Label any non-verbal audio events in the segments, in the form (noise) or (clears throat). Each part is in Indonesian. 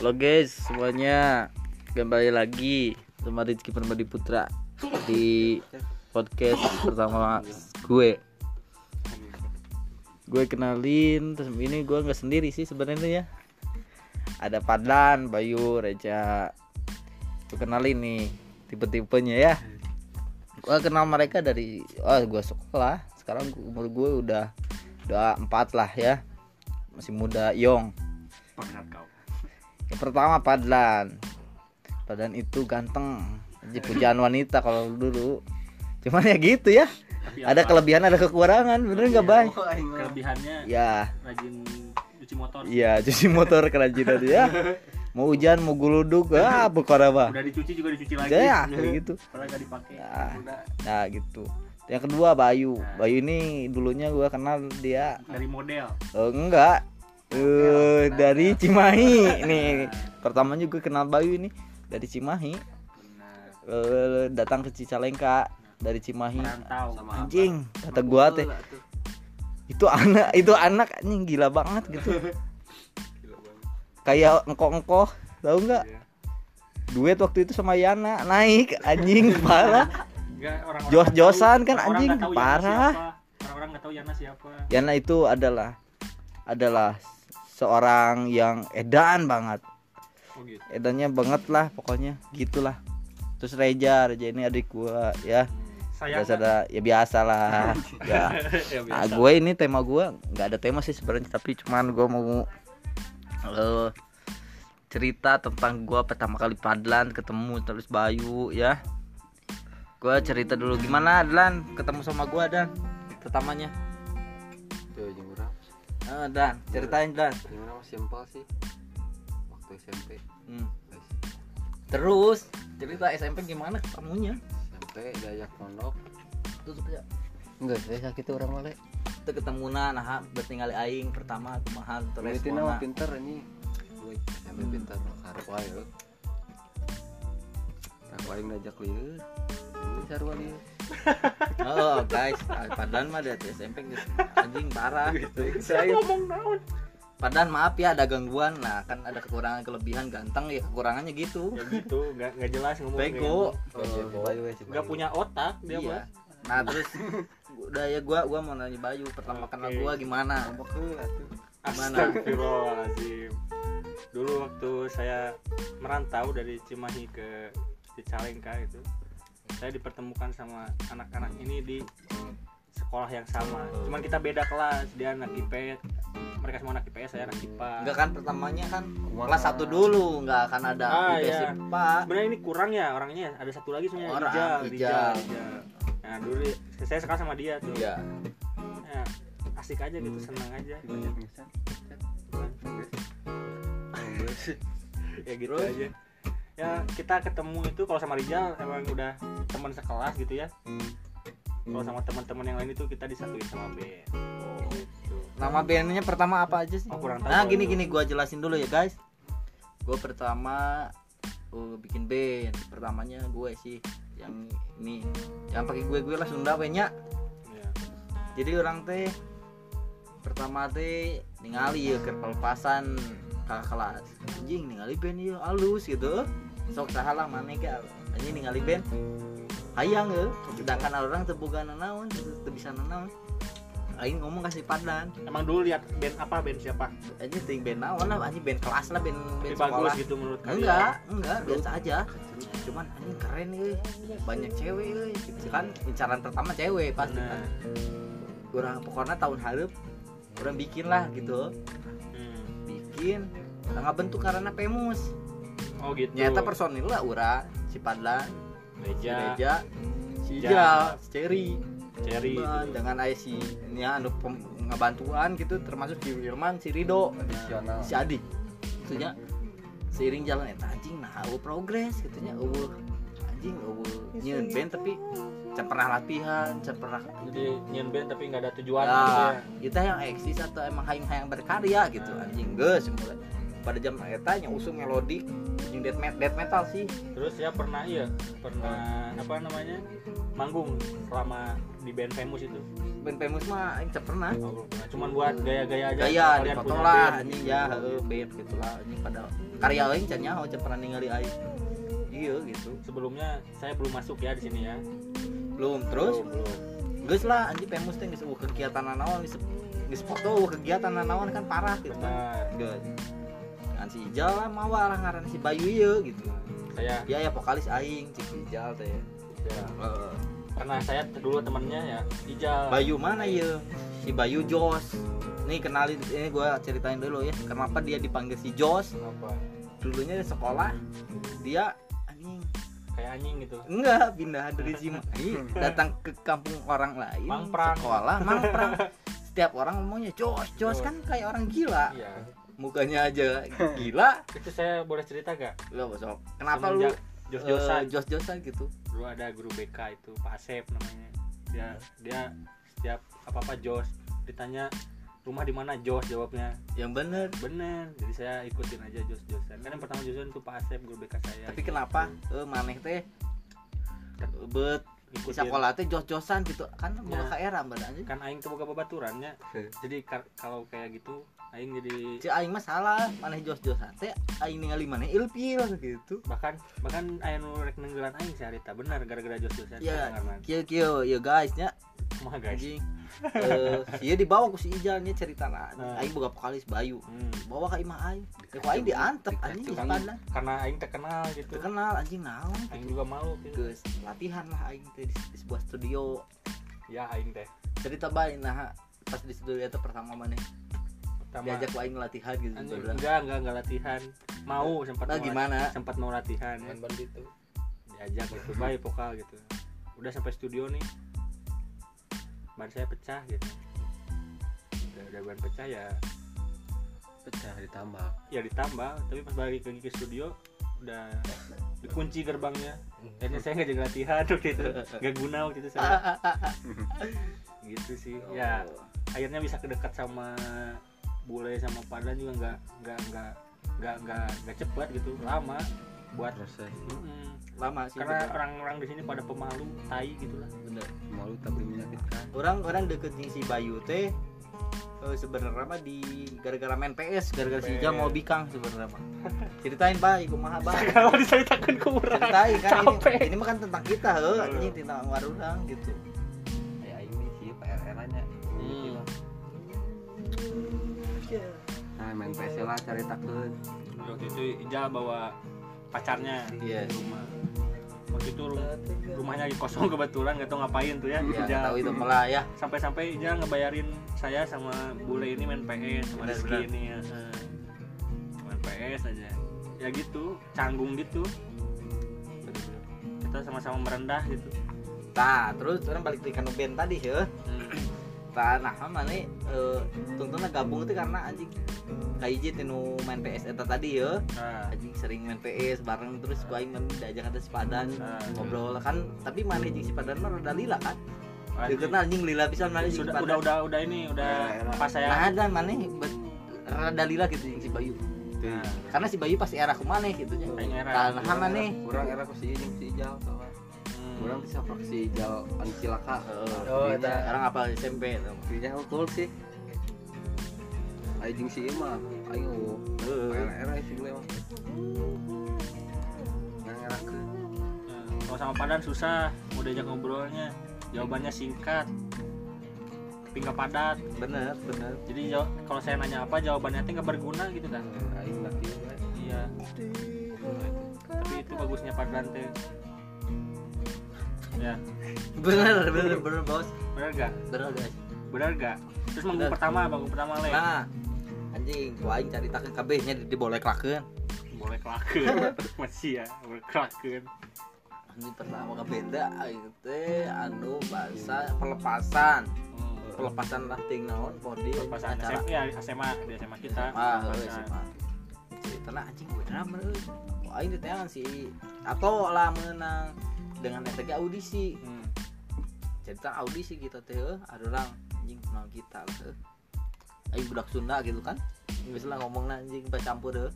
Halo guys semuanya. Kembali lagi sama Rizky Permadi Putra Di podcast pertama gue. Gue kenalin Terus ini gue nggak sendiri sih sebenarnya ya. Ada Padlan, Bayu, Reja. Gue kenalin nih Tipe-tipenya ya. Gue kenal mereka dari Oh gue sekolah. Sekarang umur gue udah Udah empat lah ya. Masih muda Yong yang pertama Padlan. Padlan itu ganteng. Jadi pujaan wanita kalau dulu. Cuman ya gitu ya. Ada kelebihan ada kekurangan. Bener nggak baik kelebihannya ya. rajin cuci motor. Iya cuci motor kerajinan ya. Mau hujan mau guluduk. Ah pokoknya apa udah dicuci juga dicuci lagi. Ya kayak gitu. Padahal nggak dipakai Nah. udah nah gitu. Yang kedua Bayu. Bayu ini dulunya gua kenal dia dari model. Oh, enggak. Eh dari Cimahi nih. Pertama juga kenal Bayu ini dari Cimahi. Eh datang ke Cicalengka dari Cimahi. Anjing, kata gua teh. Itu anak, itu anak anjing gila banget gitu. (laughs) Kayak engko-engko, tahu enggak? Duet waktu itu sama Yana naik anjing (laughs) parah. Nggak, orang-orang Jos-josan nggak kan, anjing, nggak parah. orang-orang nggak tahu Yana siapa Yana itu adalah adalah seorang yang edan banget. oh gitu. Edannya banget lah pokoknya gitulah. Terus Reja Reja ini adik gua ya. Sayang biasa ada ya biasa lah (laughs) ya ya nah gue ini tema gua nggak ada tema sih sebenarnya tapi cuman gua mau eh, cerita tentang gua pertama kali padlan ketemu terus Bayu ya. Gua cerita dulu gimana Adlan? Ketemu sama gua dan pertamanya eh, Dan ceritain Dan jemuran mah simpel sih. Waktu SMP, Hmm. terus cerita SMP gimana ketemunya SMP diajak pondok. tutup aja Enggak, saya sakit orang male. itu ketemu nah bertinggal aing pertama kumaha terus Terus mah pinter ini. Gue SMP Hmm. pinter wae lo. Harap wae ngajak lieur. Itu sarua lieur. Oh guys padahal mah dari SMP gitu. anjing parah. Saya ngomong naon? Padahal maaf ya ada gangguan. Nah kan ada kekurangan kelebihan ganteng. Ya kekurangannya gitu. Ya gitu nggak nggak jelas ngomong bego. Nggak punya otak dia iya. Mah nah terus udah ya gua gua mau nanya Bayu. Pertama Oke. kenal gua gimana? Gimana? Astagfirullahaladzim. Dulu waktu saya merantau dari Cimahi ke Cicalengka itu Saya dipertemukan sama anak-anak ini di sekolah yang sama. Cuman kita beda kelas, dia anak IPS Mereka semua anak IPS, saya anak IPA enggak kan pertamanya kan kelas satu dulu enggak akan ada Ah, IPS iya. IPA Sebenarnya ini kurang ya orangnya, ada satu lagi sebenarnya Orang, Rijal, Rijal. Rijal, Rijal. Nah dulu saya sekolah sama dia tuh. Iya. Ya, Asik aja gitu, senang aja. (laughs) Ya gitu Terus? aja ya kita ketemu itu kalau sama Rijal emang udah teman sekelas gitu ya. Kalau sama teman-teman yang lain itu kita disatuin sama band gitu. nama bandnya pertama apa aja sih? Oh, kurang tahu. Nah kalau gini itu. gini gua jelasin dulu ya guys. Gue pertama uh, bikin band. Pertamanya gue sih yang ini. Yang pakai gue gue lah Sunda banyak Ya. jadi orang teh pertama teh ningali ya ke pelepasan kakak kelas. Anjing ningali band ya halus gitu sok salah mana ke anjing ningali band hayang ya sedangkan orang terbuka nanaon teu bisa nanaon Aing ngomong kasih padan emang dulu lihat band apa? Band siapa? Aja ting band naon lah anjing band kelas lah band band Tapi bagus sekolah. gitu menurut kalian. Enggak enggak biasa aja. Cuman anjing keren nih banyak cewek euy. Gitu kan incaran pertama cewek pasti kan. Kurang pokoknya tahun harap kurang bikin lah gitu. Hmm. bikin nggak bentuk karena pemus oh gitu. Nyata personil lah ura si Padlan si meja Reja si Ja. Ijal si Cherry. Cherry gitu. dengan ayah si ini anu pem- ngebantuan gitu termasuk si Wilman si Rido Additional. si Adik. Itunya seiring jalan eta anjing nah eueuh progres gitunya eueuh anjing eueuh nyeun band tapi can pernah latihan can pernah jadi nyen band tapi nggak ada tujuan ya, gitu ya. kita yang eksis atau emang hayang-hayang berkarya gitu anjing geus mulai pada jam eta nya usung melodik anjing death metal, death metal sih. Terus ya pernah iya pernah apa namanya manggung selama di band famous itu? Band famous mah teu pernah. Oh, cuman buat gaya-gaya aja gaya di foto lah band. anjing ya heeh band gitu lah anjing pada karya can nyaho can pernah ningali aing iya gitu. Sebelumnya saya belum masuk ya di sini ya. Belum terus? Belum, belum. geus lah anjing famous teh geus uh, kegiatan nanaon geus foto uh, kegiatan nanaon kan parah gitu kan. Benar. Kan si Ijal lah mawa lah ngaran si Bayu ieu gitu. Saya. Dia ya vokalis aing si Ijal teh. Ya, Heeh. karena saya dulu temennya ya Ijal Bayu mana ya si Bayu Jos. Nih kenalin ini gua ceritain dulu ya kenapa dia dipanggil si Jos? Apa dulunya di sekolah dia anjing. Kayak anjing gitu. Enggak pindah dari Cimahi (laughs) datang ke kampung orang lain. Mangprang. sekolah mangprang. (laughs) Setiap orang ngomongnya Jos Jos Jos. kan kayak orang gila. Iya mukanya aja. (laughs) Gila. Itu saya boleh cerita gak? Lo besok kenapa lu Semenjak jos-josan. Jos Josan gitu? Dulu ada guru BK itu Pak Asep namanya. Dia dia setiap apa apa Jos ditanya rumah di mana Jos jawabnya. Yang bener. Bener. Jadi saya ikutin aja Jos Josan kan yang pertama Josan itu Pak Asep guru BK saya tapi kenapa? Eh, maneh teh. Bet ikutin sekolah teh Jos Josan gitu. Kan Ya. ke era mbak anjing. Kan aing tuh buka babaturannya jadi kalau kayak gitu aing jadi Cik aing mah salah maneh Jos Josan teh aing ningali maneh ilpil gitu. Bahkan bahkan nu rek nenggelan aing si Arita. Bener gara-gara Jos Josan ya kieu kieu ya guys nya mah guys. Anjing. Eh ieu dibawa ku si Ijal nya cerita Nah. aing boga vokalis Bayu. Hmm. bawa ka imah aing. Ya ku aing diantep anjing di Karena- sepadan karena aing terkenal gitu. Terkenal anjing naon aing juga malu gitu. Geus latihan lah aing teh di, di sebuah studio. Ya aing teh. Cerita bae nah pas di studio itu pertama maneh pertama. Diajak ku aing latihan gitu Anjing, bilang, enggak enggak enggak latihan. Mau sempat nah mau gimana? sempat mau latihan. Ya. Itu. diajak gitu baik vokal gitu. Udah sampai studio nih ban saya pecah gitu. Udah, udah ban pecah ya Pecah ditambah. ya ditambah. Tapi pas balik lagi ke studio udah dikunci gerbangnya. Akhirnya saya nggak jadi latihan waktu itu. Nggak guna waktu itu saya. (laughs) Gitu sih. Ya akhirnya bisa kedekat sama bule sama padan juga nggak nggak nggak nggak nggak nggak cepet gitu. Lama buat Proses Mm-mm. lama sih karena orang-orang di sini pada pemalu tai gitu lah bener malu tapi menyakitkan. orang orang deket si Bayu teh eh, sebenarnya mah di gara-gara main PS gara-gara si Ijal mau bikang sebenarnya mah ceritain Bay kumaha Bay (laughs) kalau diceritakan ke orang ceritain kan Capek. ini ini mah kan tentang kita heuh ini tentang warudang gitu Ya ini sih PR-nya. Hmm. Nah, main PS lah cari takut. waktu itu Ijal bawa pacarnya. Iya. ke rumah. Waktu itu rum- rumahnya lagi kosong (laughs) kebetulan nggak tahu ngapain tuh ya. Ya Ijal tahu itu malah ya. sampai-sampai Ijal ngebayarin saya sama bule ini main PS sama Rizky ini ya. Main PS aja. Ya gitu canggung gitu. Kita sama-sama merendah gitu. Nah, terus orang balik di kanu band tadi ya. Hmm. Tah, nah mana eh tuntunnya gabung itu karena anjing kaiji tinu main PS eta tadi ya. Nah, Anjing sering main PS bareng terus gua aing diajak ada si Padan Nah. ngobrol kan tapi mana jeung si Padan mah rada lila kan. anjing. Anjing lila pisan mana sudah udah udah udah ini udah Era-era. pas saya Nah, ada mana rada lila gitu si Bayu. Nah, Karena si Bayu pasti era maneh gitu nya. Aing era. Nah, mana Kurang era ku si si Ijal soalnya. Kurang bisa si Ijal anu cilaka. Oh, eta orang apa SMP tuh. dirinya unggul sih. Ayo jeung si Ima, ayo. Heeh. Era sih gue mah. Nah, kalau sama Padan susah mau diajak ngobrolnya jawabannya singkat tapi nggak padat Bener, bener. jadi kalau saya nanya apa jawabannya tuh nggak berguna gitu kan Aing iya tapi itu bagusnya Padan teh ya Bener, bener, bener, Bos. benar gak Bener, guys. benar gak terus manggung Bener. pertama manggung pertama le Nah, anjing, ku aing caritakeun kabehnya di boleh klakeun. boleh kelakeun (laughs) masih ya boleh kelakeun Anjing pertama ka beda aing teh anu bahasa pelepasan. hmm. Pelepasan lah ting naon podi pas acara. SMA ya SMA di SMA kita Ah, Pelepasan. SMA. Ceritana anjing beneran bener. Ku aing diteangan si atau lah menang dengan eta ge audisi. Hmm. Cerita audisi kita teh heuh, ada orang anjing kenal kita heuh. Aing budak Sunda gitu kan. Geus lah ngomongna anjing campur heuh.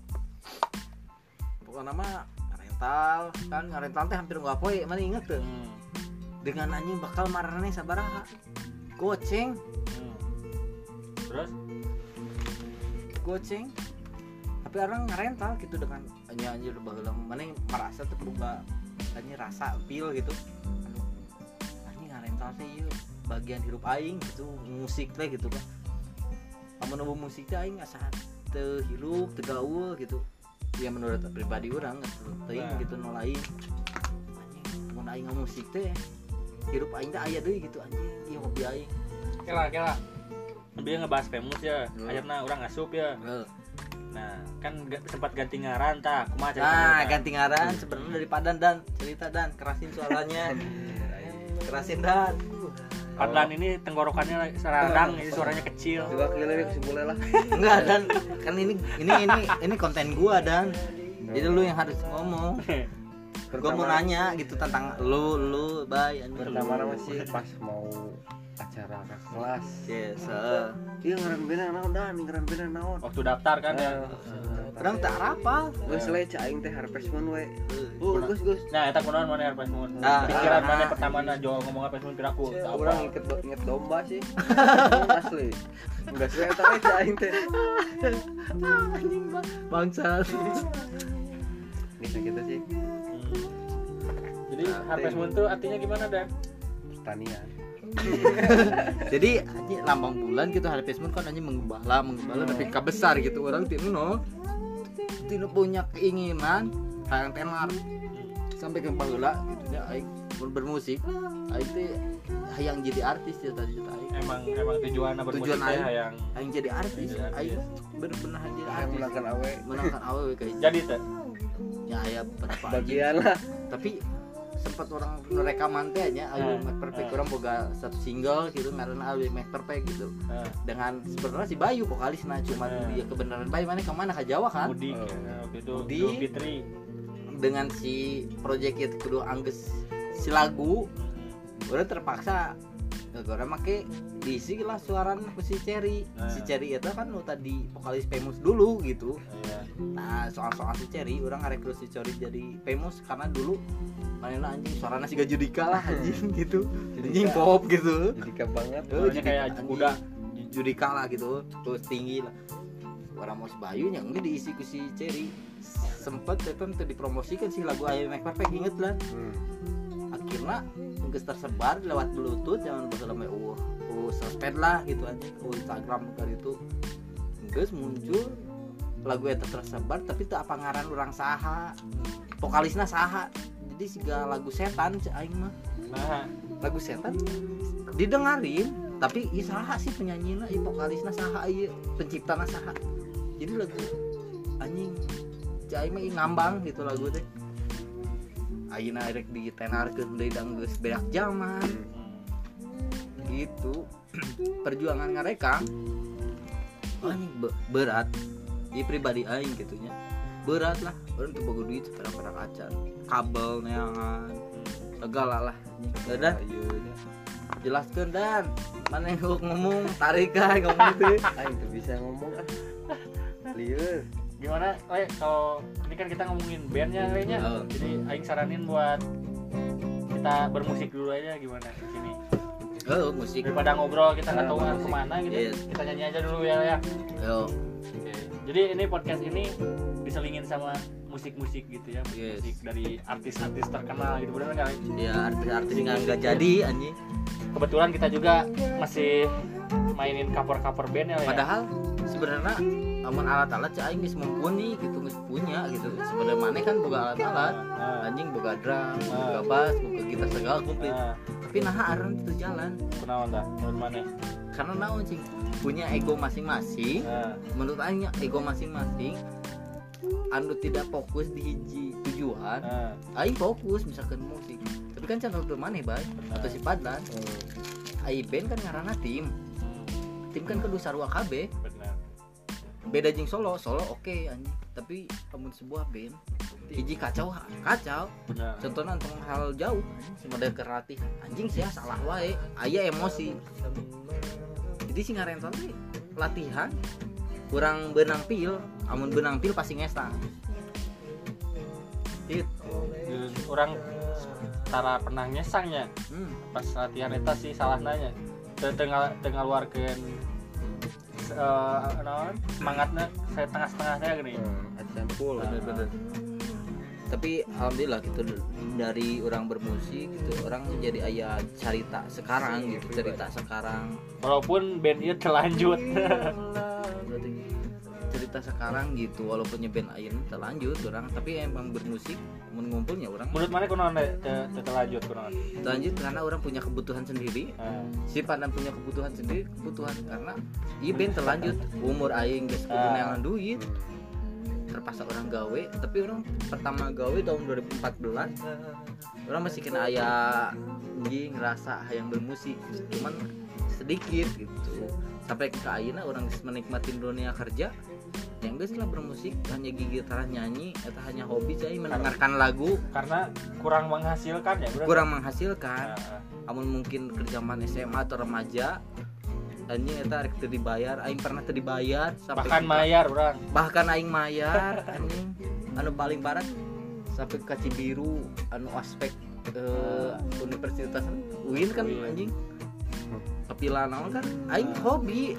Pokoknya mah rental kan rental teh hampir nggak poe mana inget tuh Hmm. dengan anjing bakal marane sabaraha goceng Hmm. terus goceng tapi orang ngerental gitu dengan hanya anjir baheula mana yang merasa tuh hanya rasa feel gitu. Anu anjing ngarental teh ieu bagian hirup aing gitu musik teh gitu kan amun nu musik teh aing asa teu hirup teu gaul gitu. Ya menurut pribadi orang teuing Nah. gitu nu lain. Anjing mun aing musik teh hirup aing teh aya deui gitu anjing. Ieu hobi aing. Kela kela dia ngebahas famous ya. Hmm. akhirnya orang ngasup ya. Heeh. Nah kan sempat ganti ngaran tak kumaha Nah, ganti ngaran sebenarnya dari Padan dan cerita dan kerasin suaranya. (laughs) kerasin dan. Padlan ini tenggorokannya seradang ini suaranya kecil juga kira kesimpulan lah (laughs) Enggak dan kan ini ini ini ini konten gua dan. Jadi lu yang harus ngomong. Gua mau nanya gitu tentang lu lu bye anjing. pertama nama sih pas mau acara ke kelas. Yes. uh. iya ngaran bena naon dah ngaran bena naon. Waktu daftar kan ya? Orang tak rapal. gue selesai caing teh harpes mun we. Uh, gus gus. Nah eta kunaon mana Harvest Moon Nah, pikiran ah, mana ah. pertama na jual ngomong Harvest Moon kiraku orang inget do- inget domba sih. (laughs) Asli. Enggak sih eta we caing teh. Anjing Bang. bangsat. (laughs) bisa kita sih. Jadi Nah, Harvest. Moon tuh artinya gimana dan pertanian (laughs) Jadi anjing lambang bulan gitu hari Facebook kan anjing menggembala menggembala tapi besar gitu orang tinu no. Tinu punya keinginan hayang tenar sampai ke baheula gitu ya aing mun bermusik aing teh hayang jadi artis ya tadi aing emang emang tujuannya bermusik Tujuan teh aing. yang aing jadi artis Jadi artis. aing bener-bener hayang jadi yang artis menangkan awe menangkan awewe kayak jadi teh ya anjing. bagian lah tapi sempat orang rekaman teh nya album Ah, Make Perfect ah. orang boga satu single gitu karena album Make Perfect gitu Nah, dengan sebenarnya si Bayu vokalis nah cuma Ah. dia kebenaran Bayu mana ke mana ke Jawa kan itu Mudik. Idul Fitri dengan si project itu kedua Angges si lagu orang terpaksa orang make diisi lah suaran ke si Cherry Ah. si Cherry itu kan nu tadi vokalis famous dulu gitu Iya. nah soal-soal si Cherry orang ngerekrut si Cherry jadi famous karena dulu mana anjing suaranya si Judika lah anjing gitu anjing pop gitu jadi banget Oh, Suaranya jadi kayak anjing. kuda. Judika lah gitu terus tinggi lah orang mau si Bayu yang ini diisi ku si Cherry sempet itu tuh dipromosikan si lagu Ayo Make Perfect inget lah Hmm. akhirnya nggak tersebar lewat bluetooth jangan bahasa lama uh uh sosmed lah gitu aja. Uh Instagram kali itu. Nggak muncul lagu itu tersebar tapi tak apa ngaran orang saha. Vokalisnya saha. Jadi siga lagu setan cek aing mah. Nah lagu setan didengarin tapi iya saha sih penyanyinya iya vokalisnya saha iya penciptanya saha. Jadi lagu anjing cek aing mah iya ngambang gitu lagu teh Ayeuna rek ditenarkeun deui dang geus beak zaman gitu. (clears throat) Perjuangan ngareka anjing be- berat. Di pribadi aing gitunya berat lah orang tuh boga duit sekarang acan kabel neangan segala lah. Dan Ayo nya. jelaskan dan. Mana yang ngomong? Tarik (laughs) kan ngomong itu aing tuh bisa ngomong ah. Liur gimana? Le kalau ini kan kita ngomongin bandnya kayaknya. Oh. jadi aing saranin buat kita bermusik dulu aja gimana di sini? Oh musik. Daripada ngobrol kita nggak Ah, tahu bermusik. ke mana gitu. Yes. kita nyanyi aja dulu ya ya. Yo. Oke. jadi ini podcast ini diselingin sama musik-musik gitu ya Yes. musik dari artis-artis terkenal gitu. Benar nggak ya artis-artis nggak nggak jadi anjing. Kebetulan kita juga masih mainin cover-cover band ya ya. Padahal sebenarnya amun alat-alat cah aing geus mumpuni gitu geus punya gitu. Sebenarnya mana kan boga alat-alat. Nah, anjing boga drum Ah. boga bass boga gitar segala komplit. Nah, tapi nah aran itu jalan. Kenalan dah menurut mana karena naon sih punya ego masing-masing. Menurut aing ego masing-masing anu tidak fokus di hiji tujuan aing fokus misalkan musik. Tapi kan channel tuh mana baik atau si Padlan aing band kan ngarana tim. Hmm, tim kan kudu sarua KB beda jing solo solo oke anjing. Tapi amun sebuah band hiji kacau kacau. Benar. Contohnya tentang hal jauh anjing semoda keratih. Anjing sih salah wae. Aya emosi. Jadi sih ngarental teh latihan kurang benang pil amun benang pil pasti ngestang Dan orang tara pernah nyesangnya hmm. pas latihan eta sih salah nanya tengah tengah luarkan uh, semangatnya saya tengah setengahnya gini. Example. bener-bener. Tapi alhamdulillah gitu dari orang bermusik gitu orang jadi ayah cerita sekarang gitu cerita sekarang. Walaupun band itu terlanjut. Berarti (laughs) cerita sekarang gitu walaupun band ayeuna terlanjut orang. Tapi emang bermusik mengumpulnya orang. Menurut mana kunaon teh kunaon terlanjut karena orang punya kebutuhan sendiri. Nah, si Pandan punya kebutuhan sendiri kebutuhan karena iya band terlanjut umur aing geus kudu Ah. neangan duit. Terpaksa orang gawe tapi orang pertama gawe tahun 2014 orang masih kena ayah anjing ngerasa yang bermusik. Cuman sedikit gitu. Sampai ke ayeuna orang geus menikmatin dunia kerja yang geus lah bermusik. Hanya gigi gitar nyanyi atau hanya hobi saya mendengarkan lagu. karena kurang menghasilkan ya bro kurang menghasilkan. Nah, amun mungkin kerjaan SMA atau remaja anjing eta rek teu dibayar. Aing pernah teu dibayar sampai bahkan mayar orang bahkan aing mayar (laughs) anjing. Anu paling parah sampai ke Cibiru anu aspek eh, universitas UIN kan anjing. Kepilah naon kan aing hobi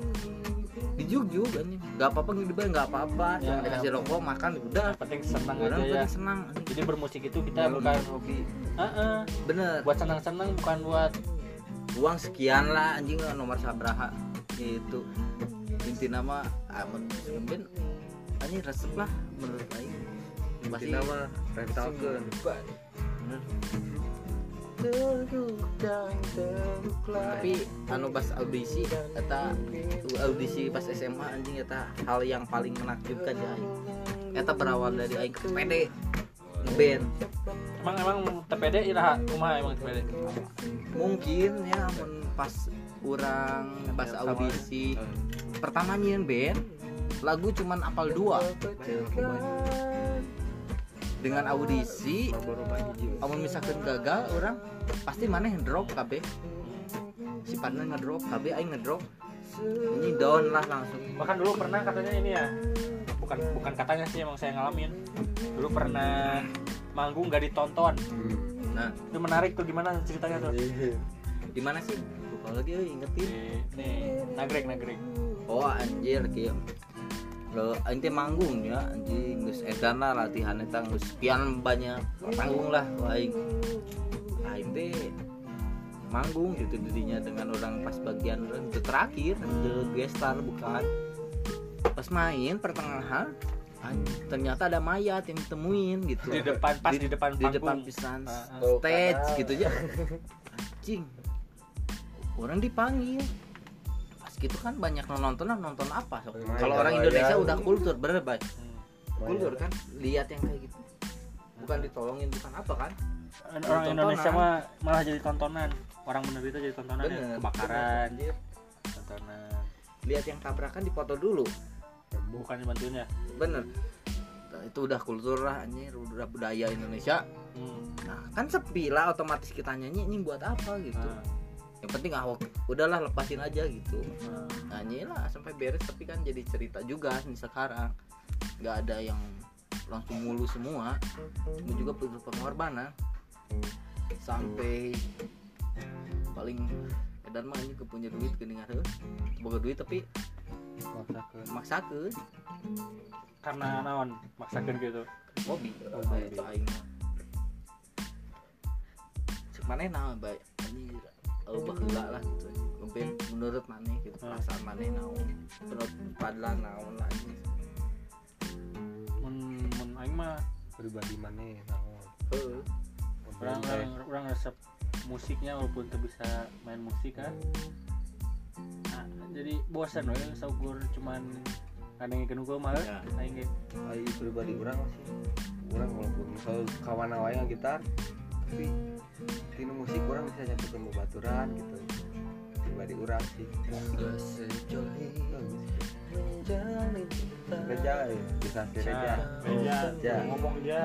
dijugjug anjing nggak apa-apa dibayar nggak apa-apa. Ya, cuma dikasih rokok makan udah. Penting senang aja ya. senang. Jadi bermusik itu kita Bukan bukan hobi. Heeh, bener. Buat senang-senang bukan buat uang sekian lah anjing nomor sabraha. Gitu. Inti nama amun ben anjing resep lah menurut aing Pasti nama rentalkeun. bener tapi anu pas audisi eta audisi pas SMA anjing eta hal yang paling menakjubkan ya eta berawal dari aing pede band emang emang TPD iraha kumaha emang TPD mungkin ya amun pas orang pas audisi. Pertama nyian band lagu cuman apal dua dengan audisi amun misalkan gagal orang pasti mana yang drop KB si partner ngedrop KB aing ngedrop. Ini down lah langsung. Bahkan dulu pernah katanya ini ya. Bukan bukan katanya sih emang saya ngalamin. Dulu pernah manggung gak ditonton. Nah. Itu menarik tuh gimana ceritanya tuh? Di mana sih? Lupa lagi euy, ingetin. Di nih. Nagrek nagrek. Oh anjir kieu Lo teh manggung ya anjing geus edan lah latihan eta geus pian banyak manggung lah aing aing teh manggung gitu dirinya dengan orang pas bagian itu terakhir the gestar bukan. Pas main pertengahan ternyata ada mayat yang ditemuin gitu. Di depan pas di, depan di depan panggung pisan Ah, ah. Stage gitu ya. Anjing. Orang dipanggil gitu kan banyak nonton nonton apa? Sok? Main kalau orang. Indonesia udah kultur bener baik Hmm. kultur kan lihat yang kayak gitu. Bukan ditolongin bukan apa kan? Orang Tontonan. Indonesia mah malah jadi tontonan. Orang menderita jadi tontonan ya Bener. kebakaran. Anjir. tontonan. Lihat yang tabrakan dipoto dulu. Bukan bantuin ya? Bener. Nah, itu udah kultur lah anjir. Udah budaya Indonesia. Hmm. nah kan sepi lah otomatis kita nyanyi ini buat apa? Gitu. Nah, yang penting ah oke, udahlah lepasin aja gitu. Nah. lah sampai beres tapi kan jadi cerita juga nih sekarang. Nggak ada yang langsung mulu semua. Cuma juga perlu pengorbanan. Sampai paling edan mah ini punya duit geuning hareuh boga duit tapi Maksakeun. maksakeun. Karena naon? Maksakan gitu? Hobi. Hobi. itu aing maneh naon bae anjir oh baheula lah gitu. Ngeband menurut maneh gitu Hmm. perasaan maneh naon. Menurut padlan naon lah anjing. mun mun aing mah pribadi maneh naon? Heuh. orang orang orang resep musiknya walaupun tuh bisa main musik kan nah, jadi bosan we saukur cuman kadang yang kenunggu mah Ya. aing Ayo pribadi orang sih. Orang walaupun misal kawan awalnya gitar tapi tinu musik orang bisa nyatukan bebaturan gitu. Pribadi orang sih. Gak sejoli reja ya. Bisa si reja. Reja ngomong dia.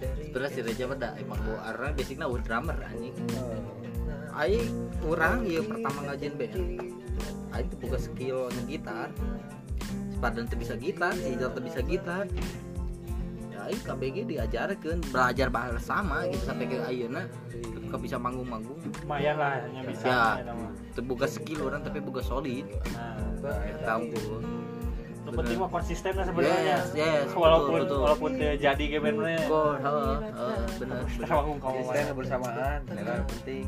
Sebenernya si Reja pada emang bawa arah basicnya udah drummer anjing. Oh. Aing orang ya pertama ngajin band. Aing tuh buka skill gitar. Sepadan tuh bisa gitar, si Ijal tuh bisa gitar aing KBG diajarkan belajar bersama gitu sampai ke ayeuna. Ke bisa manggung-manggung. Lumayan lah hanya bisa Ya. terbuka skill orang tapi buka solid. Nah tahu. gua. yang penting mah konsisten lah sebenarnya. Yes, yes, walaupun betul, betul. walaupun jadi bandnya Gol, heeh, heeh, mah Kita bersamaan, penting.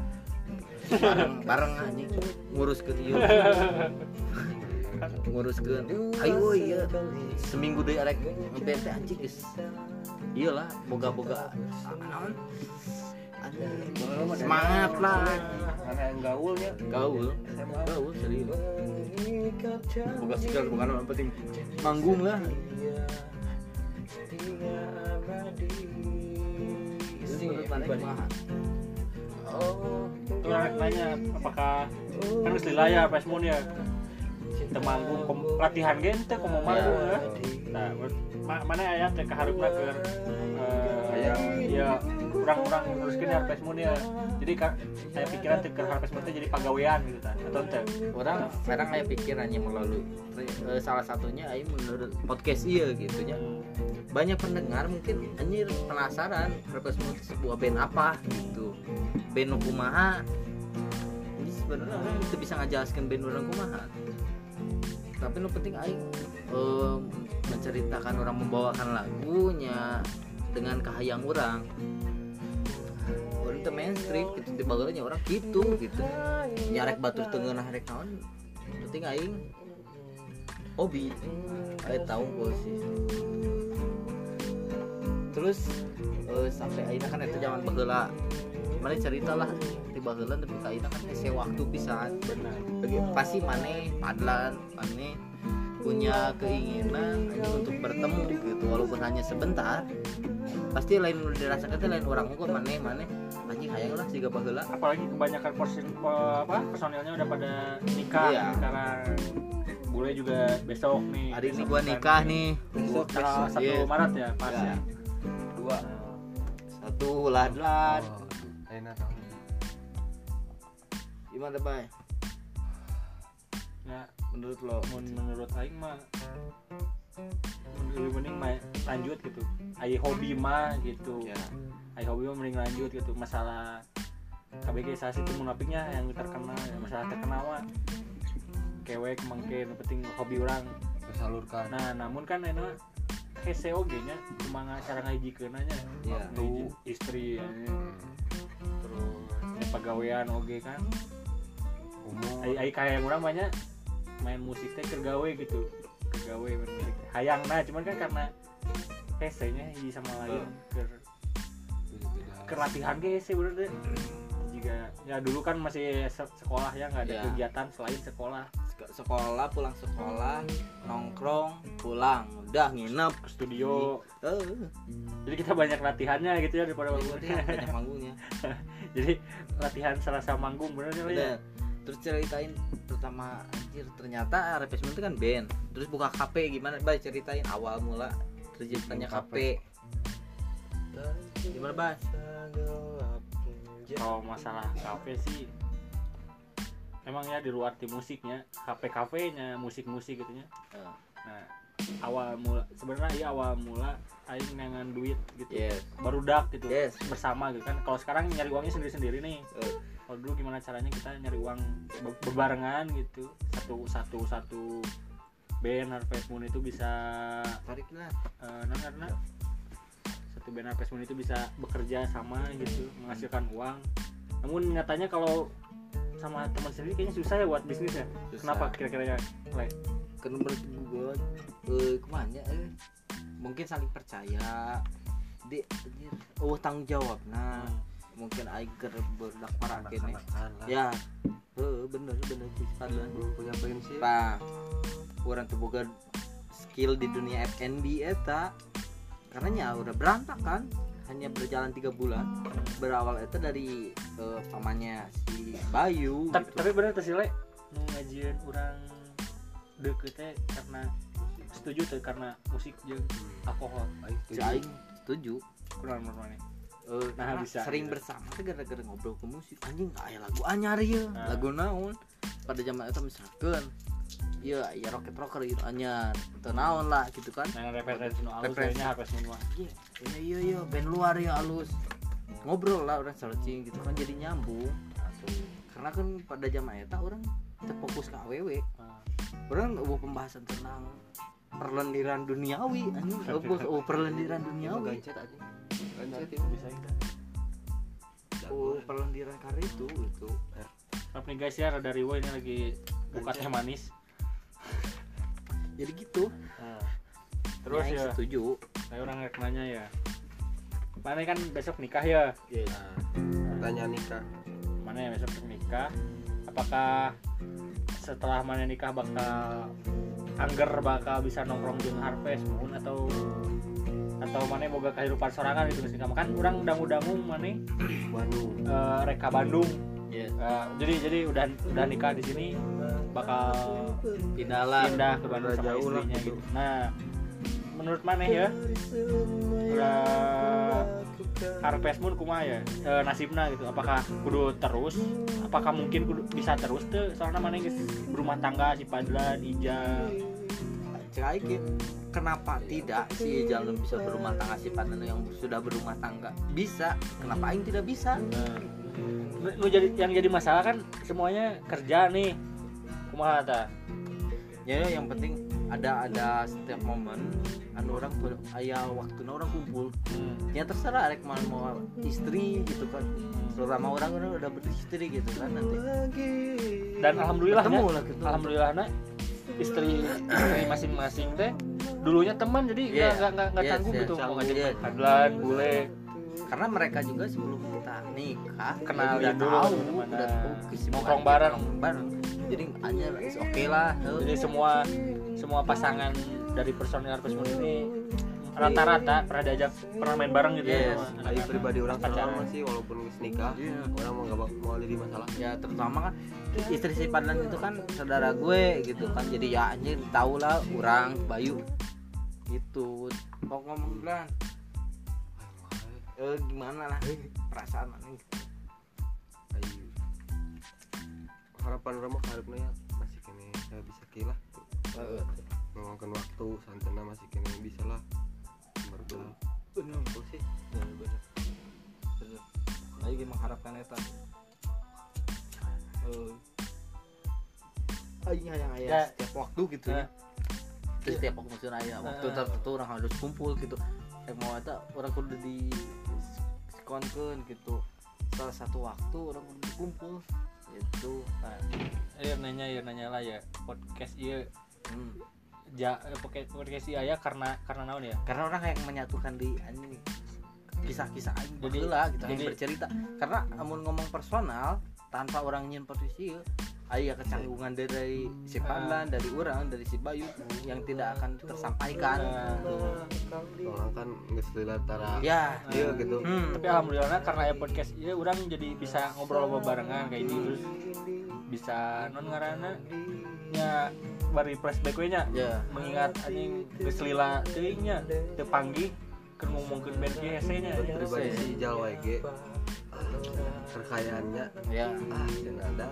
bareng bareng anjing. Ngurus ke ieu (laughs) ngurus ke ayo iya. Seminggu deh arek. Teh anjing geus iyalah boga-boga. Naon? Semangat lah. Gaulnya? gaul gaul. Serius. Boga skill bukan yang penting. Manggung lah. Anak nanya apakah kan geus di layar pas ya teu manggung kom, latihan ge teh komo manggung ya. Nah, menurut- ma- mana aya teh kaharupna keur Aya. ya kurang-kurang teruskeun harpes mun ya. Jadi ka, saya pikiran teh keur harpes mun jadi pagawean gitu kan. Atau teh. orang sekarang kayak pikirannya melalui eh, salah satunya aing menurut podcast iya gitu nya banyak pendengar mungkin anjir penasaran itu sebuah band apa gitu band kumaha ini sebenarnya itu bisa ngajelaskan band orang kumaha tapi nu penting aing eh, menceritakan orang membawakan lagunya dengan kahayang orang. Orang itu mainstream gitu di bagelnya orang gitu gitu. Nyarek batur tengah rek naon penting aing. Hobi aing tahu sih terus eh, sampai aina kan itu zaman baheula mana cerita lah di baheula tapi ka aina kan ese waktu pisan Benar. bagi pasti mana padlan mana punya keinginan untuk bertemu gitu walaupun hanya sebentar pasti lain dirasakan teh lain orang kok mana mana anjing hayang lah siga baheula Apalagi kebanyakan porsi apa personilnya udah pada nikah Iya. sekarang. Bule juga besok nih. hari ini gua kan. nikah nih Besok tanggal 1 Yes. Maret ya, pas Ya. ya. Dua. satu Oh, Aina tahu. gimana bay Ya, menurut lo mun menurut aing mah lebih mending mah lanjut gitu. Ai hobi mah gitu. ya Ai hobi mah mending lanjut gitu. Masalah KBG saat itu munafiknya yang terkenal ya, masalah terkenal mah kewek mungkin penting hobi orang Tersalurkan. nah namun kan enak hese oge nya cuma cara ngajikeun aja Iya. waktu istri ya, terus ya, pegawaian oge kan Umur. ai ai kayak orang banyak main musik teh keur gawe gitu keur gawe main musik hayang nah cuman kan karena hese nya hiji sama lain keur Beda-beda. keur latihan ge hese bener deh jika ya dulu kan masih se- sekolah ya nggak ada Iya. kegiatan selain sekolah Sek- sekolah pulang sekolah nongkrong pulang. Udah nginep ke studio. Eh. Jadi kita banyak latihannya gitu ya daripada banyak latihan, banyak manggungnya. (laughs) Jadi latihan serasa manggung bener ya? Udah terus ceritain pertama anjir ternyata replacement itu kan band. Terus buka KP gimana? Bay ceritain awal mula Buka KP gimana bay? Kalau masalah kafe sih emang ya di luar tim musiknya kafe kafenya musik musik gitunya Eh, nah awal mula sebenarnya ya awal mula aing nengan duit gitu. Yes. Baru dak gitu Yes. bersama gitu kan. Kalau sekarang nyari uangnya sendiri sendiri nih. Eh, kalau dulu gimana caranya kita nyari uang be- bebarengan gitu. Satu satu satu band Harvest Moon itu bisa tarik lah. eh, nah, karena satu band Harvest Moon itu bisa bekerja sama gitu menghasilkan uang. Namun nyatanya kalau sama teman sendiri kayaknya susah ya buat bisnis ya. Susah. kenapa kira-kira ya kan menurut gue eh ke mana eh mungkin saling percaya. Di anjir, oh tanggung jawab nah Hmm. mungkin Aiger berdak para lah. ya. Eh bener bener bisa Belum punya prinsip. pak orang tuh boga skill di dunia FNB eta karena nya udah berantakan hanya berjalan tiga bulan berawal itu dari eh, pamannya si Bayu tapi, gitu. tapi bener tuh sih Le. Ngajian orang deket teh karena setuju tuh karena musik jeung alkohol. Aing si setuju. Setuju. Kurang normal Eh, Nah, bisa, sering gitu. bersama gara-gara ngobrol ke musik anjing aya lagu anyar ya. Nah. lagu naon? Pada zaman itu misalkan iya iya rocket rocker gitu. Anyar atau naon lah gitu kan. Yang referensi nu alus kayaknya moon mah iya iya iya iya. Band luar ya halus. Ngobrol lah orang searching gitu kan jadi nyambung. Karena kan pada zaman eta orang terfokus ke aww Ah. orang mau pembahasan tentang perlendiran duniawi anjing. Oh, (laughs) oh perlendiran duniawi. Gancet aja gancet. Bisa oh perlendiran karya itu itu Maaf nih guys ya rada riwo ini lagi buka teh manis jadi gitu. Nah, terus Nyai ya. setuju. Saya orang nanya ya. Mana kan besok nikah ya? Nah tanya nikah. mana ya besok nikah? Apakah setelah mana nikah bakal angger bakal bisa nongkrong di Harvest Moon atau atau mana boga kehidupan sorangan gitu geus nikah kan orang dangu-dangu mana? Bandung. Eh, reka Bandung ya Eh, jadi jadi udah udah nikah di sini bakal pindah lah pindah ke Bandung sama jauh lah istrinya gitu. gitu. Nah, menurut mana ya? Udah Harvest Moon kumaha ya? E, nasibna gitu. Apakah kudu terus? Apakah mungkin kudu bisa terus tuh? Soalnya mana geus berumah tangga si Padlan, Ija. cek kenapa tidak si Jalur bisa berumah tangga si Padan yang sudah berumah tangga bisa kenapa Aing tidak bisa Nah, nu- jadi yang jadi masalah kan semuanya kerja nih. Kumaha ta? ya yang penting ada ada setiap momen anu orang ber- aya waktunya orang kumpul Hmm. ya terserah rek mau mau istri gitu kan terutama orang orang udah beristri gitu kan nanti Dan alhamdulillah Ketemu lah gitu. alhamdulillah istri istri masing-masing teh dulunya teman jadi nggak Iya. nggak nggak nggak Yes, canggung yes. gitu mau ngajak yes. Padlan, bule karena mereka juga sebelum kita nikah ya Kenalin udah dulu tahu gimana. udah tahu kesibukan Nongkrong bareng. bareng jadi hanya oke lah jadi semua semua pasangan dari personil Moon ini rata-rata pernah diajak pernah main bareng gitu Yes. ya sama Ayo anak-anak. pribadi orang Pacaran. sih walaupun geus nikah Iya. orang mau gak bak- mau jadi masalah ya terutama kan istri si Padlan itu kan saudara gue gitu kan jadi ya anjir tau lah orang Bayu gitu mau ngomong eh gimana lah? Perasaan aneh Ayo. harapan orang harapnya ya masih kene saya bisa kilah ngomongkan waktu santana masih kene bisa lah. Bergerak bener aku sih. Bener bener. Lagi mengharapkan eta eh aing hayang aya Ya. setiap waktu gitu ya. Nah. Terus setiap waktu maksudnya aya waktu Nah. tertentu orang harus kumpul gitu. Yang mau eta orang kudu di konken gitu. Salah satu waktu orang kumpul itu nah ya nanya ya nanya lah ya. Podcast iya. Hmm. ja eh, podcast podcast iya ya karena karena naon ya? Karena orang yang menyatukan di anjing kisah-kisah aing Jadi- baheula gitu jadi- bercerita. Karena amun ngomong personal tanpa orang nyin posisi aya kecanggungan dari si Padlan, dari orang, dari si Bayu yang tidak akan tersampaikan. Orang kan nggak Ya, iya gitu. Hmm. tapi alhamdulillah karena ya podcast iya orang jadi bisa ngobrol sama barengan kayak gitu. Terus bisa non ngarana nya bari flashback we nya. Ya, mengingat anjing geus lila teuing nya teu panggih keur ngomongkeun band GSC nya. Pribadi si Ijal WG kekayaannya ya. ah dan ada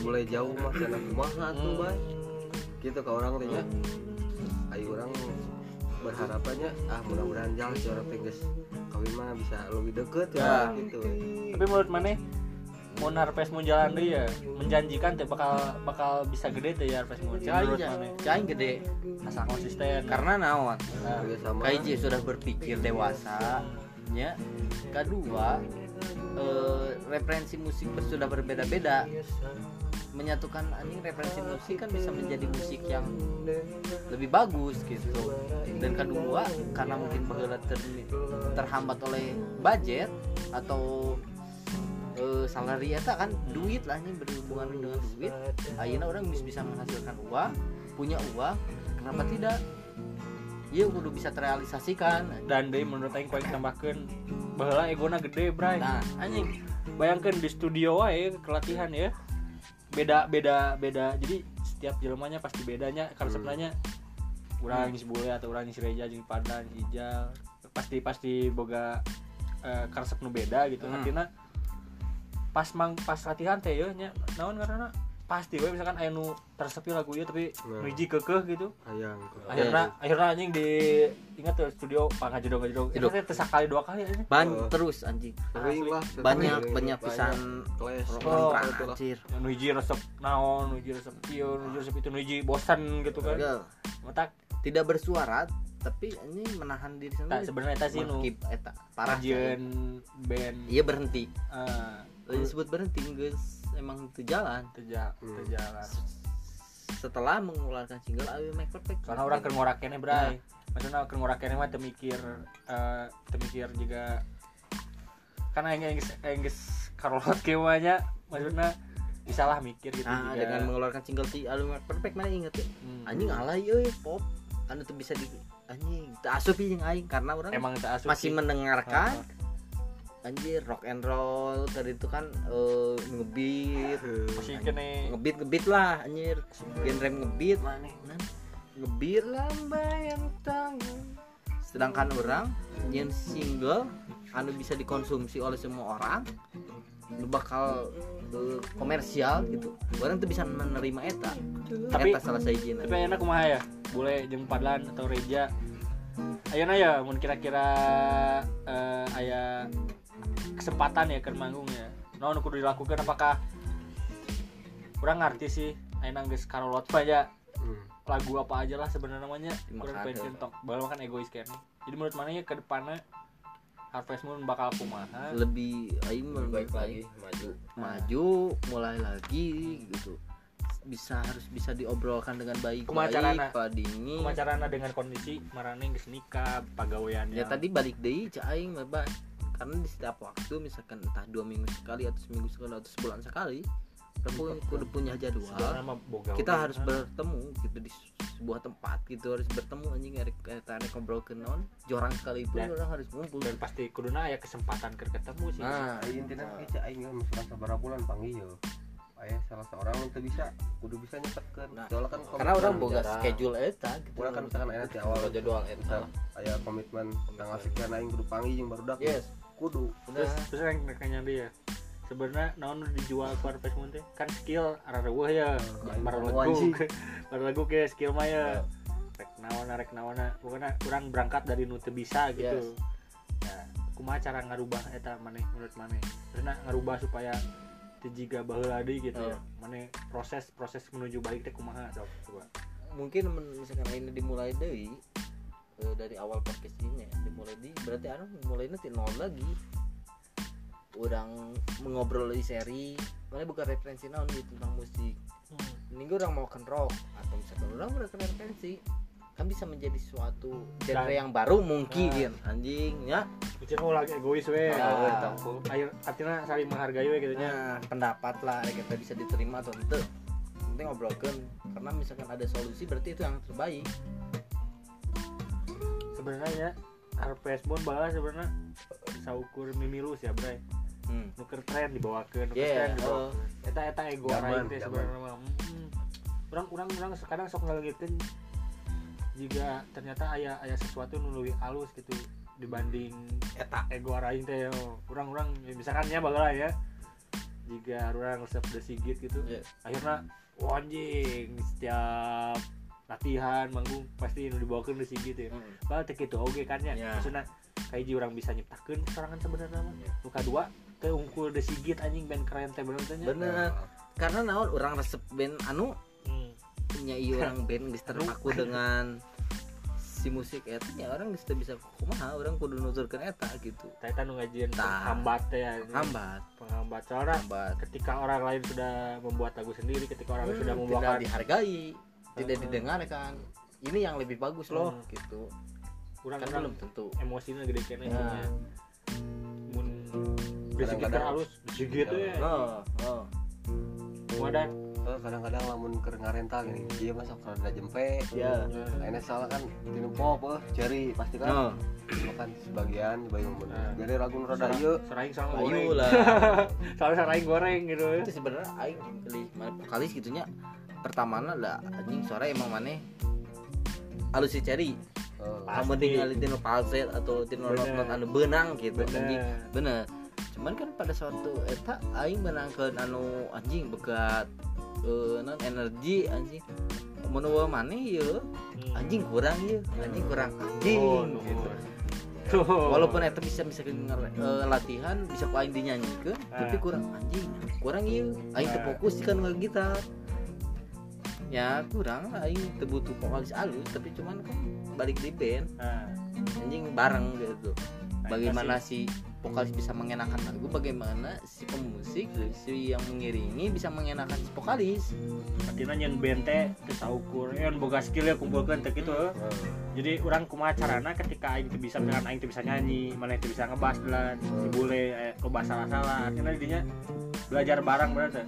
mulai jauh mah sana kumaha tuh Hmm. bay gitu ke orang teh nya ayo orang berharapannya ah mudah-mudahan jalan si orang teh geus kawin mah bisa lebih deket Ya. ya gitu tapi menurut mana mau Harvest Moon jalan deh ya menjanjikan teh bakal bakal bisa gede teh ya menurut ya, mana cain gede. asal konsisten Karena naon? nah, Kaiji sudah berpikir dewasa, ya. Kedua, eh, referensi musik sudah berbeda-beda. Menyatukan anjing referensi musik kan bisa menjadi musik yang lebih bagus gitu. Dan kedua, karena mungkin baheula ter- terhambat oleh budget atau eh, salary eta kan duit lah ini berhubungan dengan duit. Ayeuna orang bisa menghasilkan uang, punya uang, kenapa tidak? Iya kudu bisa terrealisasikan. dan deh menurut aing paling tambahkeun baheula egona gede bray. Nah, anjing bayangkan di studio wae kelatihan ya. Beda beda beda. Jadi setiap jelmanya pasti bedanya karena Hmm. sebenarnya urang si bule atau urang si reja jeung padan hijau. Pasti pasti boga eh, karesep nu beda gitu. Hmm. artinya pas mang pas latihan teh ya naon karena pasti we misalkan aya nu tersepi lagu ieu tapi Nah. nu hiji keukeuh gitu hayang akhirnya akhirnya anjing di ingat tuh studio pangajedong ngajedong itu Jedog. teh teu sakali dua kali anjing. Ban Oh. terus anjing. Sering lah banyak banyak pisan. Oh, kontra betul. lah. anjir. Nu hiji resep naon nu hiji resep kieu nu hiji resep itu nu hiji bosan gitu kan. Enggak. mata tidak bersuara tapi ini menahan diri tak sendiri sebenarnya eta sih nu eta parah band iya berhenti. Lalu disebut berhenti guys emang itu jalan teja Hmm. terjalan setelah mengeluarkan single I Will Make Perfect karena orang keur ngorakene bray. Maksudnya keur ngorakene mah teu mikir eh teu mikir juga. Karena yang yang yang karolot kieu mah nya maksudnya bisa lah mikir gitu nah juga. dengan mengeluarkan single si Make Perfect mana inget ya? Hmm. anjing alay euy pop. Anu tuh bisa di anjing teu asup jeung aing. Karena orang emang tak masih sih. Anjir rock and roll. Tadi itu kan eh, ngebeat. Ngebeat ngebeat lah anjir. Genre ngebeat. Mana ngebeat. Lambayan tangan sedangkan orang nyen single anu bisa dikonsumsi oleh semua orang nu bakal eh, komersial gitu. Orang tuh bisa menerima eta. Tapi- eta salah saya izin tapi enak kumaha ya? Boleh jeung Padlan atau Reja. Ayeuna ya mun kira-kira eh, aya kesempatan ya keur manggung ya. Naon nu kudu dilakukan apakah kurang ngerti sih? Ayeuna geus karolot ya Hmm. lagu apa aja lah sebenarnya namanya. Kurang pengen tok bahwa kan egois kayaknya jadi menurut mana ya ke depannya Harvest Moon bakal kumaha? Lebih aing baik menurut lagi maju. Maju mulai lagi gitu. Bisa harus bisa diobrolkan dengan baik Kumaha baik carana? Pak Dini kumacarana dengan kondisi marane geus nikah pagawean ya tadi balik deh cak aing. Karena di setiap waktu misalkan entah dua minggu sekali atau seminggu sekali atau sebulan sekali kita pun kudu punya jadwal. Kita harus kan. bertemu gitu di sebuah tempat gitu harus bertemu anjing kita ada ngobrol ke non jorang sekalipun Dan- orang harus ngumpul. dan pasti kuduna aya kesempatan keur ketemu sih. Nah Ayo intinya kita aing misalkan sabaraha bulan panggil aya salah seorang yang teu bisa kudu bisa nyetetkeun Nah, soalnya kan karena orang boga schedule eta gitu. Urang kan misalkan enak di awal jadwal misal aya komitmen tanggal sekian aing kudu panggil jeung barudak yes kudu. Terus udah. terus yang nanya dia sebenarnya naon dijual ke Moon teh? Kan skill arah weuh ya. Aing baru mau lagu. baru (laughs) lagu ke skill mah ya. Rek naon rek naon. Pokoknya kurang berangkat dari nu teu bisa gitu. Nah kumaha cara ngarubah eta maneh menurut maneh. Karena ngarubah supaya teu jiga baheula deui gitu ya. Oh. maneh proses proses menuju balik teh kumaha sok coba. Mungkin misalkan ini dimulai dari eh, dari awal podcast ini ya, dimulai di berarti anu mulainya ti nol lagi. Orang mengobrol di seri mana bukan referensi naon gitu tentang musik. Ini gue orang mau rock atau misalkan orang mau referensi kan bisa menjadi suatu genre Dan- yang baru mungkin anjing ya. Ucap oh lagi egois we. Nah. Ayo artinya saling menghargai we gitu nah pendapat lah kita bisa diterima atau ente penting ngobrolkan karena misalkan ada solusi berarti itu yang terbaik Sebenarnya ya RPS Bond balas sebenarnya saukur mimilus ya, Bray. hmm. Nuker tren dibawakeun, nuker Yeah, tren dibawa. oh. Eta eta ego orang teh sebenarnya. Hmm. Urang urang urang sekarang sok ngalengitkeun jika ternyata aya aya sesuatu nu leuwih halus gitu dibanding eta ego orang teh yo. Urang-urang ya, misalkan nya bageula ya. Jika urang resep the sigit gitu. Yeah. akhirnya wah anjing setiap latihan manggung pasti nu dibawakeun di sigit ya Hmm. Padahal teh kitu oge kan ya. Ya. Maksudna kayak orang bisa nyiptakeun sorangan sebenarnya mah. Nu kadua teh unggul the sigit anjing band keren teh bener teh nya. bener karena naon orang resep band anu Hmm. punya iya orang band geus (laughs) terpaku dengan si musik eta ya orang geus teu bisa kumaha orang kudu nuturkeun eta gitu Tah eta nu ngajieun Tah. penghambat teh ya. hambat Penghambat soalnya hambat ketika orang lain sudah membuat lagu sendiri, ketika orang lain Hmm, sudah tidak membawakan dihargai tidak Hmm. didengarkan ini yang lebih bagus loh Hmm. gitu kurang kan belum tentu emosinya gede kene Ya. nya. Mun Besigit Kadang-kadang- halus, besigit ya. oh oh Wadah. Kadang-kadang lamun keur ngarental gini dia mah sok rada jempe ya Akhirnya salah kan tinu pop eh ceri pasti kan oh makan sebagian bayi mun Nah. jadi lagu nu rada ieu Seraing sama ayo goreng. lah (laughs) Soalnya seraing goreng gitu. itu sebenarnya aing pilih mana vokalis gitunya pertama lah anjing suara emang mana eh, Pasti. kamu tinggal tino falset atau tino not anu benang gitu Bener. anjing. Bener. Cuman kan pada suatu eta aing menangkeun anu anjing begat eh, non energi anjing. Menurut mana ya. Anjing kurang ya. Anjing kurang anjing Oh, gitu. Tuh. walaupun itu bisa bisa eh, latihan bisa ku aing dinyanyikan tapi Ah. kurang anjing. Kurang iya aing teu Ah. kan nggak gitar ya kurang lah. Teu butuh vokalis alus tapi cuman kan balik di band Nah, anjing bareng gitu Nah, bagaimana si vokalis bisa mengenakan lagu bagaimana si pemusik si yang mengiringi bisa mengenakan si vokalis? Artinya yang bente terus ukur yang boga skill ya kumpulkan teh gitu jadi orang kumaha carana ketika aing teu bisa dengan aing teu bisa nyanyi mana teu bisa ngebas dan si bule eh, loba salah-salah artinya dinya belajar bareng berarti.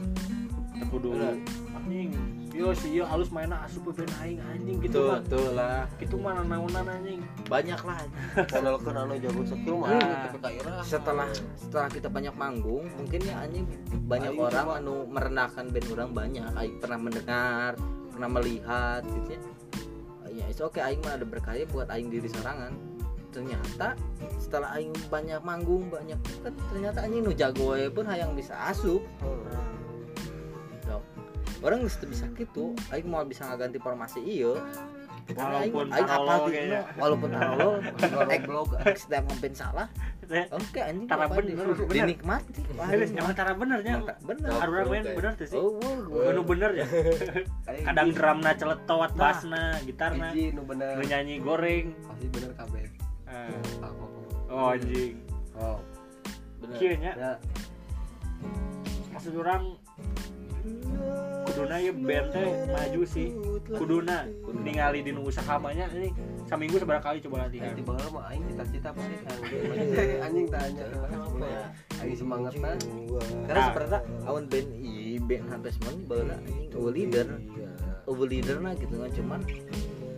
Teu kudu Bener. anjing yo si yo halus mainna asup band aing anjing gitu mah. tuh lah. Gitu mah naunan anjing. Banyak lah. Kenalkan anu jago skill mah Hmm. setelah setelah kita banyak manggung mungkin ya anjing banyak Aing orang anu merendahkan band orang banyak. Aing pernah mendengar pernah melihat gitu ya. Ya itu oke aing mah ada berkarya buat aing diri sorangan ternyata setelah aing banyak manggung banyak kan ternyata anjing nu jago pun hayang bisa asup. Dok. Orang geus teu bisa gitu aing mau bisa ngaganti formasi iya. Walaupun aing kayaknya. gitu, walaupun tarolol ek blog setiap ngempen salah. Teh, oke anjing Tara apa bener, di- bener. dinikmati Bener, emang cara benernya bener. Orang main bener tuh sih. Oh wow, Bener bener ya. (laughs) Kadang drumna celetot bassna gitarna. Nu bener. Nu nyanyi goreng. Pasti bener kabeh. Eh, oh anjing. Oh. Bener nya. Ya. Maksud orang kuduna ya band teh maju sih. Kuduna ningali di usaha banyak ini seminggu seberapa kali coba latihan? Di bawah mah aing cita-cita apa (laughs) sih anjing tanya aing semangat nah karena Ah. sebenarnya awan band i band hampir semua baru anjing over leader. over leader nah gitu kan cuman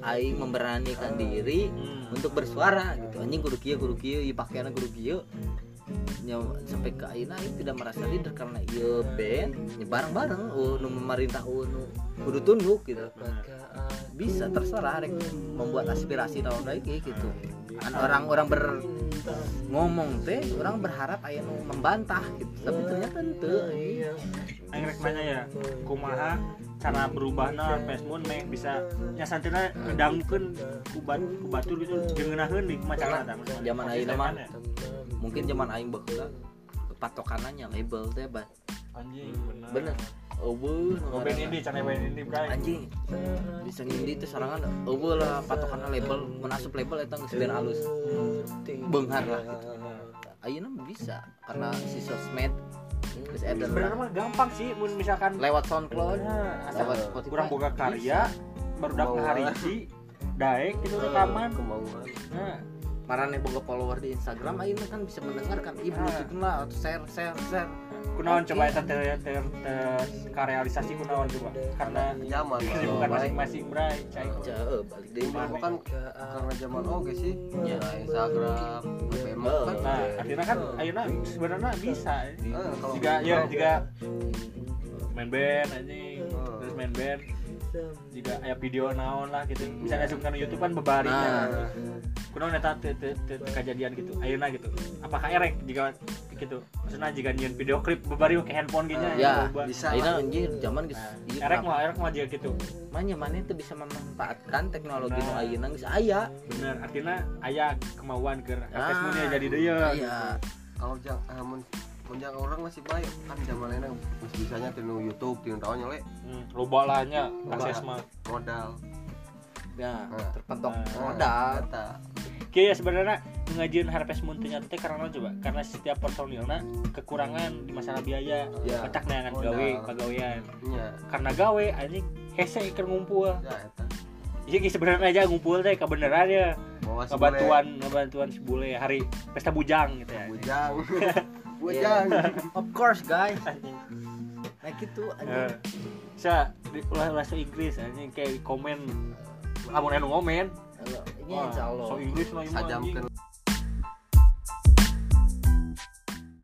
aing memberanikan diri Hmm. untuk bersuara gitu. Anjing kudu kieu kudu kieu ieu pakaianna kudu kieu sampai ke ayeuna aing tidak merasa leader karena ieu band ya bareng-bareng oh nu memerintah oh nu kudu tunduk gitu. Bisa terserah rek membuat aspirasi tahun lagi gitu. Kan orang-orang ber ngomong teh orang berharap aya nu membantah gitu. Tapi ternyata ente Aing rek nanya ya kumaha cara berubahna Moon meh bisa nya santina ngedangkeun ku bat ku batur gitu jeung ngeunaheun di kumaha tah Zaman ayeuna mah. Mungkin zaman aing baheula patokanannya label teh ba anjing bener. Bener. Eueuh Oh, band ini cara band ini bray anjing. Bisa ngindi teh sorangan eueuh lah patokanna label mun asup label eta geus band alus. Beunghar lah gitu. Ayeuna mah bisa karena si sosmed geus eden sebenarnya mah gampang sih mun misalkan lewat SoundCloud Nah, lewat Spotify. kurang boga karya baru dak Kemauan. ngahariji daek gitu rekaman. Kemauan. Nah marane boga follower di Instagram ayeuna kan bisa mendengarkan. Ibu bluetooth lah atau share share share. Kunaon Oke. coba eta ter ter karealisasi kunaon coba? Karena zaman kesibukan masing-masing bray cai. Jauh balik Di deui mah kan karena zaman oge sih. Ya. ya Instagram BBM Oh, kan nah akhirnya kan ayeuna sebenarnya bisa Eh, kalau jika ya blog, jika main band anjing. Oh. terus main band jika aya video naon lah gitu. Bisa ngasupkan YouTube kan bebaringnya Nah. kunaon eta teu teu teu teu kejadian gitu. Ayeuna gitu. Apakah erek jika gitu? Maksudnya jika nyiun video klip bebaring ke handphone gitu Ya, loba. bisa ayeuna anjir zaman Nah, ieu erek mah. erek mah juga gitu. Manya mana itu bisa memanfaatkan teknologi nu Nah. ayeuna geus aya. bener artinya aya kemauan ke Ah, ya jadi dia Iya. kalau jang jang orang masih baik. Kan zaman ini masih bisanya tinu YouTube tinu tahunya le hmm, loba lah nya Loba. akses mah modal. Ya, Nah. terpentok. Nah. modal. Oke ya sebenarnya ngajian Harvest Moon ternyata teh karena coba? Karena setiap personilna kekurangan di masalah biaya. Ya. petak neangan Modal. gawe pagawean nya karena gawe anjing hese ikan ngumpul. Ya eta iya geus sebenarnya aja ngumpul teh kebenaran ya. Ngebantuan ngebantuan si bule hari pesta bujang gitu ya (laughs) bule. bujang bujang Of course, guys. Nah gitu Eh, anjing. sa di ulah bahasa Inggris anjing kayak komen amun anu ngomen Halo, Ini Wah, insya Allah. so Inggris mah,